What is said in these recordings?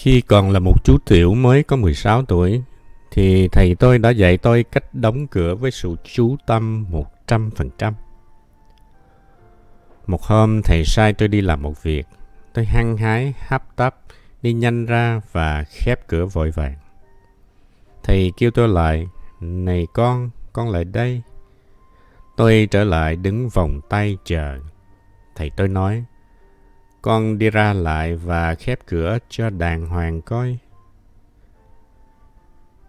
Khi còn là một chú tiểu mới có 16 tuổi, thì thầy tôi đã dạy tôi cách đóng cửa với sự chú tâm 100%. Một hôm thầy sai tôi đi làm một việc. Tôi hăng hái, hấp tấp, đi nhanh ra và khép cửa vội vàng. Thầy kêu tôi lại, này con, con lại đây. Tôi trở lại đứng vòng tay chờ. Thầy tôi nói, con đi ra lại và khép cửa cho đàng hoàng coi.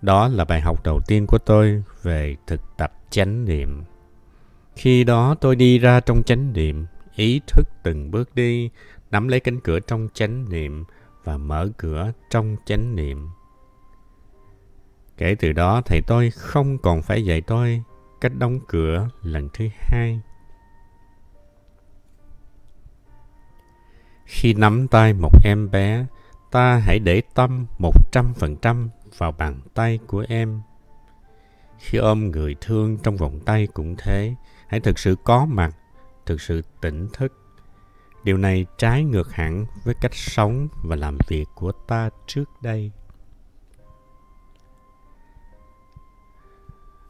Đó là bài học đầu tiên của tôi về thực tập chánh niệm. Khi đó tôi đi ra trong chánh niệm, ý thức từng bước đi, nắm lấy cánh cửa trong chánh niệm và mở cửa trong chánh niệm. Kể từ đó thầy tôi không còn phải dạy tôi cách đóng cửa lần thứ hai. Khi nắm tay một em bé, ta hãy để tâm một trăm phần trăm vào bàn tay của em. Khi ôm người thương trong vòng tay cũng thế, hãy thực sự có mặt, thực sự tỉnh thức. Điều này trái ngược hẳn với cách sống và làm việc của ta trước đây.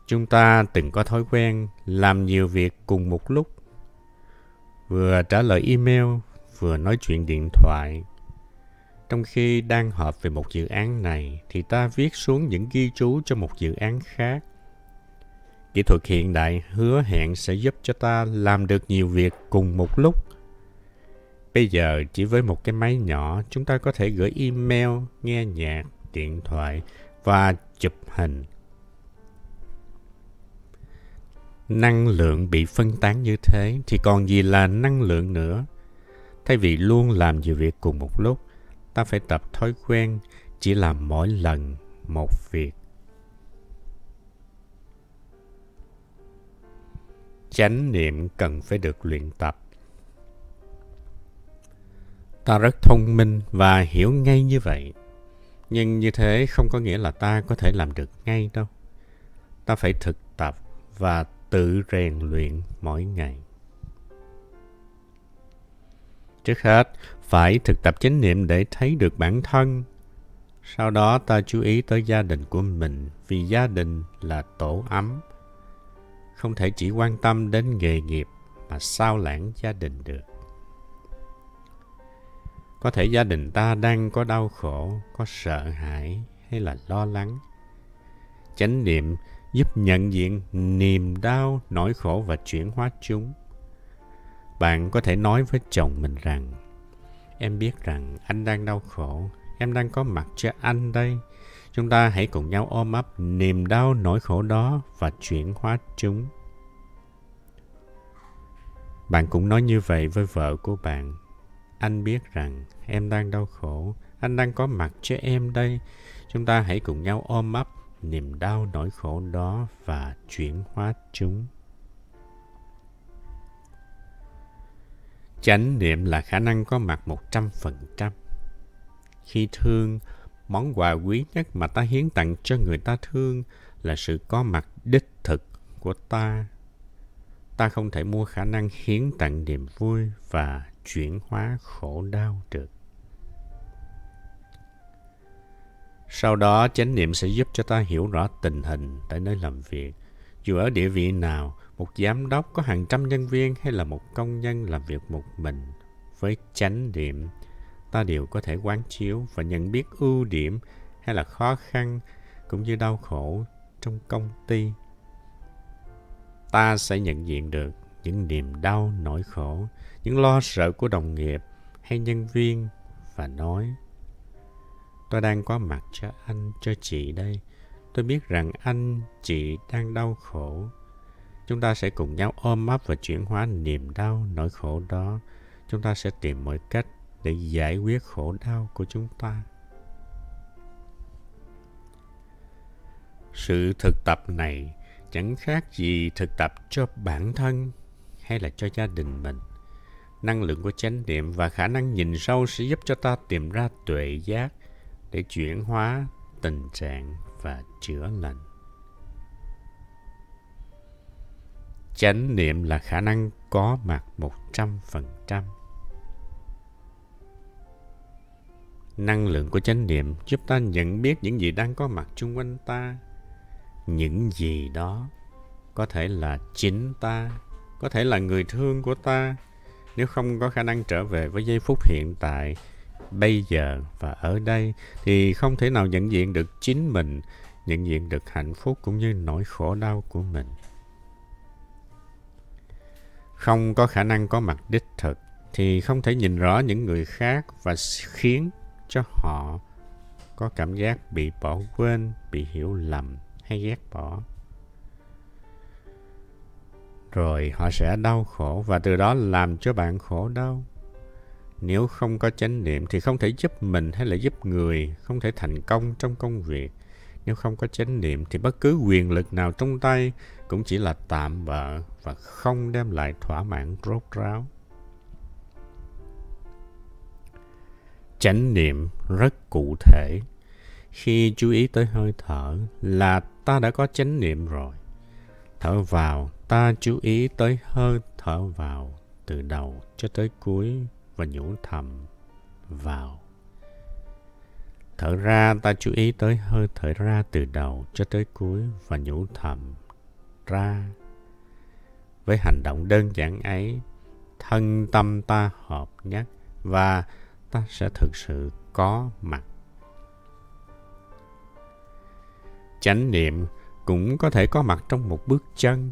Chúng ta từng có thói quen làm nhiều việc cùng một lúc. Vừa trả lời email, vừa nói chuyện điện thoại. Trong khi đang họp về một dự án này thì ta viết xuống những ghi chú cho một dự án khác. Kỹ thuật hiện đại hứa hẹn sẽ giúp cho ta làm được nhiều việc cùng một lúc. Bây giờ chỉ với một cái máy nhỏ, chúng ta có thể gửi email, nghe nhạc, điện thoại và chụp hình năng lượng bị phân tán như thế thì còn gì là năng lượng nữa thay vì luôn làm nhiều việc cùng một lúc, ta phải tập thói quen chỉ làm mỗi lần một việc. Chánh niệm cần phải được luyện tập. Ta rất thông minh và hiểu ngay như vậy. Nhưng như thế không có nghĩa là ta có thể làm được ngay đâu. Ta phải thực tập và tự rèn luyện mỗi ngày. Trước hết, phải thực tập chánh niệm để thấy được bản thân. Sau đó ta chú ý tới gia đình của mình vì gia đình là tổ ấm. Không thể chỉ quan tâm đến nghề nghiệp mà sao lãng gia đình được. Có thể gia đình ta đang có đau khổ, có sợ hãi hay là lo lắng. Chánh niệm giúp nhận diện niềm đau, nỗi khổ và chuyển hóa chúng. Bạn có thể nói với chồng mình rằng, em biết rằng anh đang đau khổ, em đang có mặt cho anh đây. Chúng ta hãy cùng nhau ôm ấp niềm đau, nỗi khổ đó và chuyển hóa chúng. Bạn cũng nói như vậy với vợ của bạn. Anh biết rằng em đang đau khổ, anh đang có mặt cho em đây. Chúng ta hãy cùng nhau ôm ấp niềm đau nỗi khổ đó và chuyển hóa chúng. Chánh niệm là khả năng có mặt một trăm phần trăm. Khi thương, món quà quý nhất mà ta hiến tặng cho người ta thương là sự có mặt đích thực của ta. Ta không thể mua khả năng hiến tặng niềm vui và chuyển hóa khổ đau được. Sau đó, chánh niệm sẽ giúp cho ta hiểu rõ tình hình tại nơi làm việc. Dù ở địa vị nào, một giám đốc có hàng trăm nhân viên hay là một công nhân làm việc một mình, với chánh niệm, ta đều có thể quán chiếu và nhận biết ưu điểm hay là khó khăn cũng như đau khổ trong công ty. Ta sẽ nhận diện được những niềm đau, nỗi khổ, những lo sợ của đồng nghiệp hay nhân viên và nói Tôi đang có mặt cho anh, cho chị đây. Tôi biết rằng anh, chị đang đau khổ. Chúng ta sẽ cùng nhau ôm ấp và chuyển hóa niềm đau, nỗi khổ đó. Chúng ta sẽ tìm mọi cách để giải quyết khổ đau của chúng ta. Sự thực tập này chẳng khác gì thực tập cho bản thân hay là cho gia đình mình. Năng lượng của chánh niệm và khả năng nhìn sâu sẽ giúp cho ta tìm ra tuệ giác để chuyển hóa tình trạng và chữa lành. Chánh niệm là khả năng có mặt một trăm phần trăm. Năng lượng của chánh niệm giúp ta nhận biết những gì đang có mặt chung quanh ta. Những gì đó có thể là chính ta, có thể là người thương của ta. Nếu không có khả năng trở về với giây phút hiện tại, bây giờ và ở đây thì không thể nào nhận diện được chính mình, nhận diện được hạnh phúc cũng như nỗi khổ đau của mình. Không có khả năng có mặt đích thực thì không thể nhìn rõ những người khác và khiến cho họ có cảm giác bị bỏ quên, bị hiểu lầm hay ghét bỏ. Rồi họ sẽ đau khổ và từ đó làm cho bạn khổ đau. Nếu không có chánh niệm thì không thể giúp mình hay là giúp người, không thể thành công trong công việc. Nếu không có chánh niệm thì bất cứ quyền lực nào trong tay cũng chỉ là tạm bợ và không đem lại thỏa mãn rốt ráo. chánh niệm rất cụ thể khi chú ý tới hơi thở là ta đã có chánh niệm rồi thở vào ta chú ý tới hơi thở vào từ đầu cho tới cuối và nhủ thầm, vào. Thở ra, ta chú ý tới hơi thở ra từ đầu cho tới cuối và nhủ thầm, ra. Với hành động đơn giản ấy, thân tâm ta hợp nhất và ta sẽ thực sự có mặt. Chánh niệm cũng có thể có mặt trong một bước chân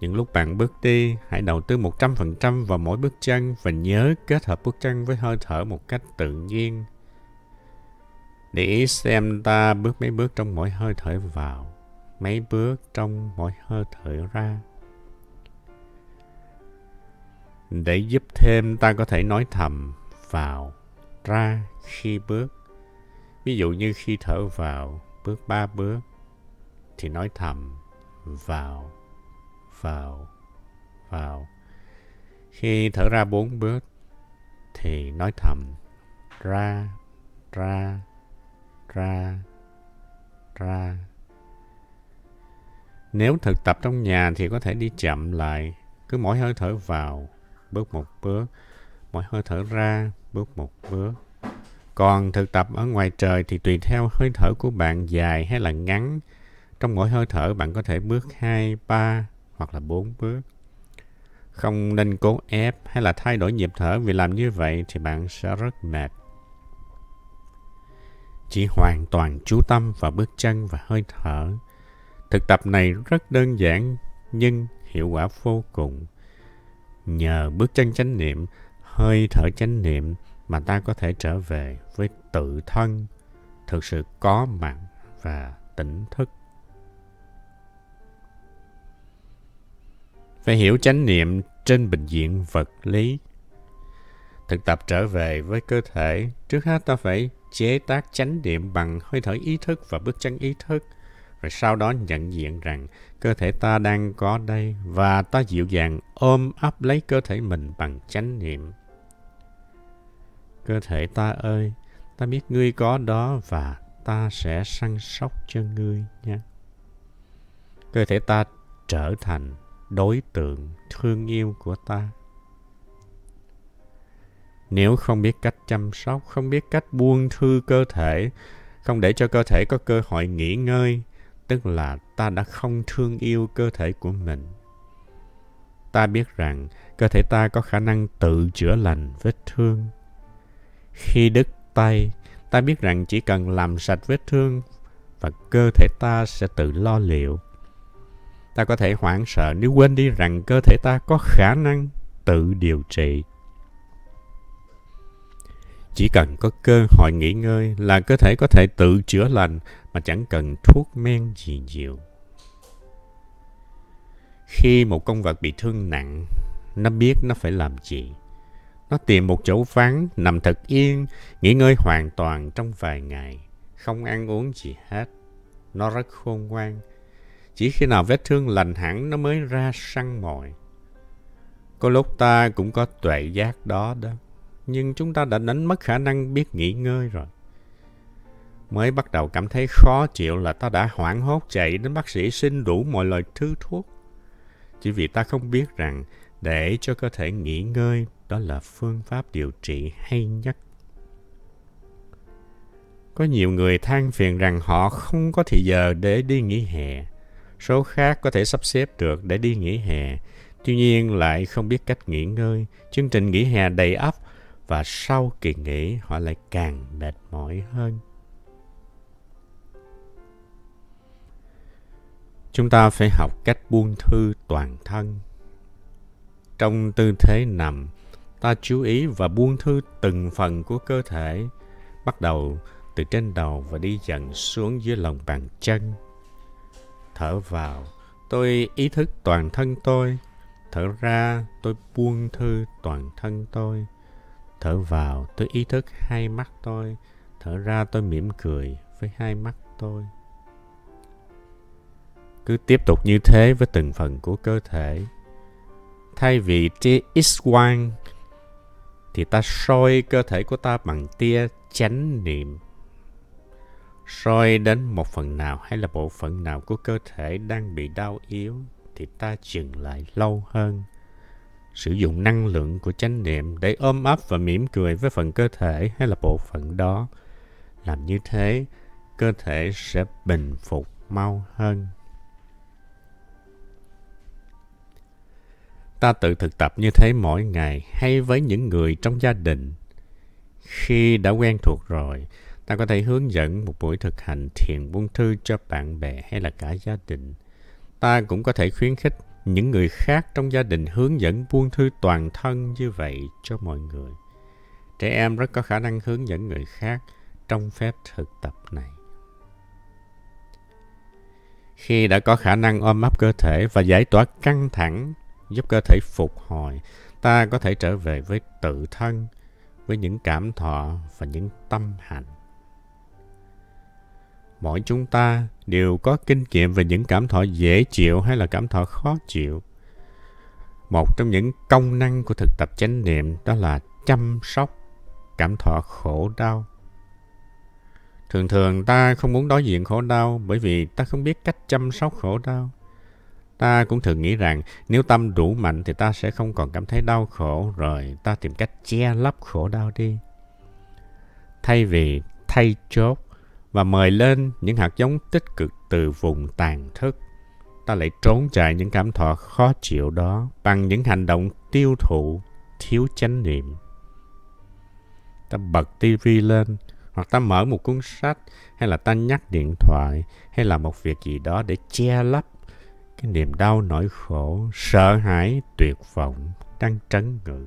những lúc bạn bước đi, hãy đầu tư 100% vào mỗi bước chân và nhớ kết hợp bước chân với hơi thở một cách tự nhiên. Để ý xem ta bước mấy bước trong mỗi hơi thở vào, mấy bước trong mỗi hơi thở ra. Để giúp thêm ta có thể nói thầm vào, ra khi bước. Ví dụ như khi thở vào, bước ba bước, thì nói thầm vào, vào, vào. Khi thở ra bốn bước, thì nói thầm ra, ra, ra, ra. Nếu thực tập trong nhà thì có thể đi chậm lại, cứ mỗi hơi thở vào, bước một bước, mỗi hơi thở ra, bước một bước. Còn thực tập ở ngoài trời thì tùy theo hơi thở của bạn dài hay là ngắn. Trong mỗi hơi thở bạn có thể bước 2, 3 hoặc là 4 bước. Không nên cố ép hay là thay đổi nhịp thở vì làm như vậy thì bạn sẽ rất mệt. Chỉ hoàn toàn chú tâm vào bước chân và hơi thở. Thực tập này rất đơn giản nhưng hiệu quả vô cùng. Nhờ bước chân chánh niệm, hơi thở chánh niệm mà ta có thể trở về với tự thân thực sự có mặt và tỉnh thức phải hiểu chánh niệm trên bình diện vật lý. Thực tập trở về với cơ thể trước hết ta phải chế tác chánh niệm bằng hơi thở ý thức và bước chân ý thức rồi sau đó nhận diện rằng cơ thể ta đang có đây và ta dịu dàng ôm ấp lấy cơ thể mình bằng chánh niệm. Cơ thể ta ơi, ta biết ngươi có đó và ta sẽ săn sóc cho ngươi nha Cơ thể ta trở thành đối tượng thương yêu của ta. Nếu không biết cách chăm sóc, không biết cách buông thư cơ thể, không để cho cơ thể có cơ hội nghỉ ngơi, tức là ta đã không thương yêu cơ thể của mình. Ta biết rằng cơ thể ta có khả năng tự chữa lành vết thương khi đứt tay, ta biết rằng chỉ cần làm sạch vết thương và cơ thể ta sẽ tự lo liệu. Ta có thể hoảng sợ nếu quên đi rằng cơ thể ta có khả năng tự điều trị. Chỉ cần có cơ hội nghỉ ngơi là cơ thể có thể tự chữa lành mà chẳng cần thuốc men gì nhiều. Khi một con vật bị thương nặng, nó biết nó phải làm gì. Nó tìm một chỗ vắng, nằm thật yên, nghỉ ngơi hoàn toàn trong vài ngày, không ăn uống gì hết. Nó rất khôn ngoan. Chỉ khi nào vết thương lành hẳn nó mới ra săn mồi. Có lúc ta cũng có tuệ giác đó đó. Nhưng chúng ta đã đánh mất khả năng biết nghỉ ngơi rồi. Mới bắt đầu cảm thấy khó chịu là ta đã hoảng hốt chạy đến bác sĩ xin đủ mọi loại thứ thuốc. Chỉ vì ta không biết rằng để cho cơ thể nghỉ ngơi, đó là phương pháp điều trị hay nhất Có nhiều người than phiền rằng họ không có thì giờ để đi nghỉ hè. Số khác có thể sắp xếp được để đi nghỉ hè. Tuy nhiên lại không biết cách nghỉ ngơi. Chương trình nghỉ hè đầy ắp và sau kỳ nghỉ họ lại càng mệt mỏi hơn. Chúng ta phải học cách buông thư toàn thân. Trong tư thế nằm, ta chú ý và buông thư từng phần của cơ thể, bắt đầu từ trên đầu và đi dần xuống dưới lòng bàn chân. Thở vào, tôi ý thức toàn thân tôi. Thở ra, tôi buông thư toàn thân tôi. Thở vào, tôi ý thức hai mắt tôi. Thở ra, tôi mỉm cười với hai mắt tôi. Cứ tiếp tục như thế với từng phần của cơ thể. Thay vì tia X-quang thì ta soi cơ thể của ta bằng tia chánh niệm. Soi đến một phần nào hay là bộ phận nào của cơ thể đang bị đau yếu thì ta dừng lại lâu hơn. Sử dụng năng lượng của chánh niệm để ôm ấp và mỉm cười với phần cơ thể hay là bộ phận đó. Làm như thế, cơ thể sẽ bình phục mau hơn. Ta tự thực tập như thế mỗi ngày hay với những người trong gia đình. Khi đã quen thuộc rồi, ta có thể hướng dẫn một buổi thực hành thiền buông thư cho bạn bè hay là cả gia đình. Ta cũng có thể khuyến khích những người khác trong gia đình hướng dẫn buông thư toàn thân như vậy cho mọi người. Trẻ em rất có khả năng hướng dẫn người khác trong phép thực tập này. Khi đã có khả năng ôm ấp cơ thể và giải tỏa căng thẳng giúp cơ thể phục hồi, ta có thể trở về với tự thân, với những cảm thọ và những tâm hạnh Mỗi chúng ta đều có kinh nghiệm về những cảm thọ dễ chịu hay là cảm thọ khó chịu. Một trong những công năng của thực tập chánh niệm đó là chăm sóc cảm thọ khổ đau. Thường thường ta không muốn đối diện khổ đau bởi vì ta không biết cách chăm sóc khổ đau. Ta cũng thường nghĩ rằng nếu tâm đủ mạnh thì ta sẽ không còn cảm thấy đau khổ, rồi ta tìm cách che lấp khổ đau đi. Thay vì thay chốt và mời lên những hạt giống tích cực từ vùng tàn thức, ta lại trốn chạy những cảm thọ khó chịu đó bằng những hành động tiêu thụ, thiếu chánh niệm. Ta bật tivi lên, hoặc ta mở một cuốn sách, hay là ta nhắc điện thoại, hay là một việc gì đó để che lấp cái niềm đau nỗi khổ, sợ hãi, tuyệt vọng đang trấn ngự.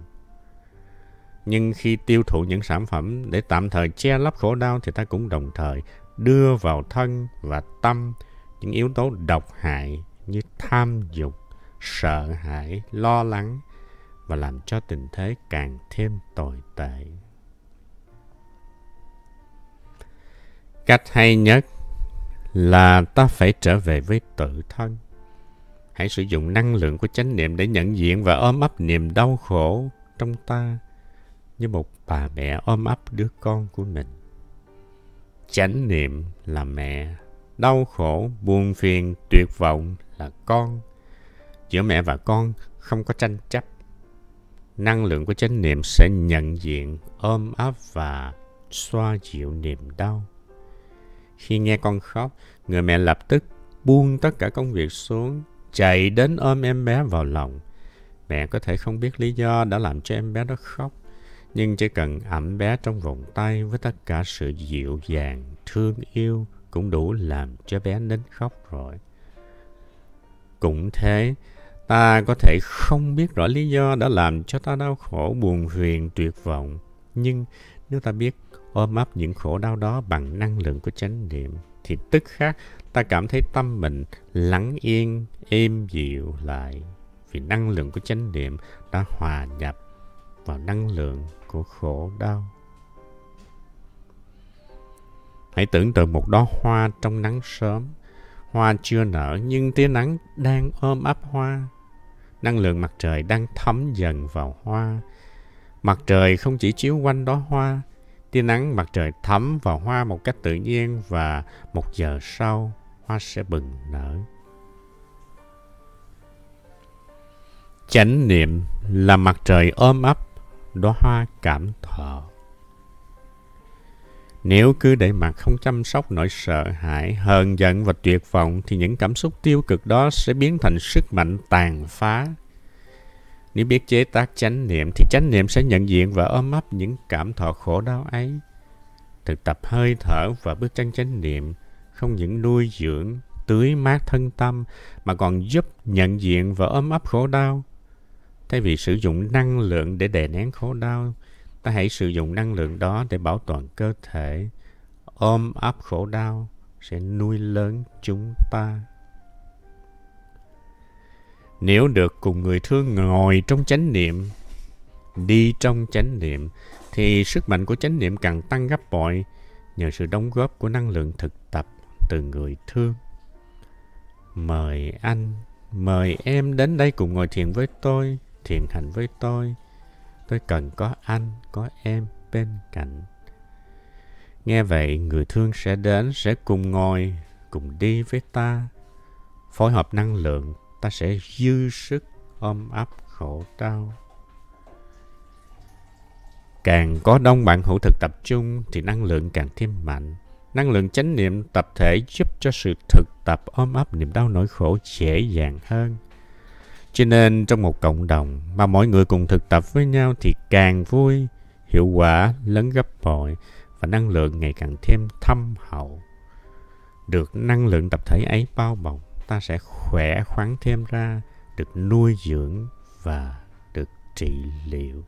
Nhưng khi tiêu thụ những sản phẩm để tạm thời che lấp khổ đau thì ta cũng đồng thời đưa vào thân và tâm những yếu tố độc hại như tham dục, sợ hãi, lo lắng và làm cho tình thế càng thêm tồi tệ. Cách hay nhất là ta phải trở về với tự thân Hãy sử dụng năng lượng của chánh niệm để nhận diện và ôm ấp niềm đau khổ trong ta như một bà mẹ ôm ấp đứa con của mình. Chánh niệm là mẹ, đau khổ, buồn phiền, tuyệt vọng là con. Giữa mẹ và con không có tranh chấp. Năng lượng của chánh niệm sẽ nhận diện, ôm ấp và xoa dịu niềm đau. Khi nghe con khóc, người mẹ lập tức buông tất cả công việc xuống chạy đến ôm em bé vào lòng. Mẹ có thể không biết lý do đã làm cho em bé đó khóc, nhưng chỉ cần ẩm bé trong vòng tay với tất cả sự dịu dàng, thương yêu cũng đủ làm cho bé nín khóc rồi. Cũng thế, ta có thể không biết rõ lý do đã làm cho ta đau khổ, buồn phiền, tuyệt vọng. Nhưng nếu ta biết ôm ấp những khổ đau đó bằng năng lượng của chánh niệm, thì tức khắc ta cảm thấy tâm mình lắng yên, êm dịu lại vì năng lượng của chánh niệm đã hòa nhập vào năng lượng của khổ đau. Hãy tưởng tượng một đóa hoa trong nắng sớm. Hoa chưa nở nhưng tia nắng đang ôm ấp hoa. Năng lượng mặt trời đang thấm dần vào hoa. Mặt trời không chỉ chiếu quanh đóa hoa, tia nắng mặt trời thấm vào hoa một cách tự nhiên và một giờ sau hoa sẽ bừng nở. Chánh niệm là mặt trời ôm ấp đóa hoa cảm thọ. Nếu cứ để mặt không chăm sóc nỗi sợ hãi, hờn giận và tuyệt vọng thì những cảm xúc tiêu cực đó sẽ biến thành sức mạnh tàn phá. Nếu biết chế tác chánh niệm thì chánh niệm sẽ nhận diện và ôm ấp những cảm thọ khổ đau ấy. Thực tập hơi thở và bước chân chánh niệm không những nuôi dưỡng, tưới mát thân tâm mà còn giúp nhận diện và ôm ấp khổ đau. Thay vì sử dụng năng lượng để đè nén khổ đau, ta hãy sử dụng năng lượng đó để bảo toàn cơ thể. Ôm ấp khổ đau sẽ nuôi lớn chúng ta. Nếu được cùng người thương ngồi trong chánh niệm đi trong chánh niệm thì sức mạnh của chánh niệm càng tăng gấp bội nhờ sự đóng góp của năng lượng thực tập từ người thương. Mời anh mời em đến đây cùng ngồi thiền với tôi thiền hành với tôi. Tôi cần có anh, có em bên cạnh. Nghe vậy, người thương sẽ đến, sẽ cùng ngồi, cùng đi với ta. Phối hợp năng lượng, ta sẽ dư sức ôm ấp khổ đau. Càng có đông bạn hữu thực tập trung thì năng lượng càng thêm mạnh. Năng lượng chánh niệm tập thể giúp cho sự thực tập ôm ấp niềm đau nỗi khổ dễ dàng hơn cho nên trong một cộng đồng mà mọi người cùng thực tập với nhau thì càng vui, hiệu quả lớn gấp bội và năng lượng ngày càng thêm thâm hậu. Được năng lượng tập thể ấy bao bọc, ta sẽ khỏe khoắn thêm ra, được nuôi dưỡng và được trị liệu.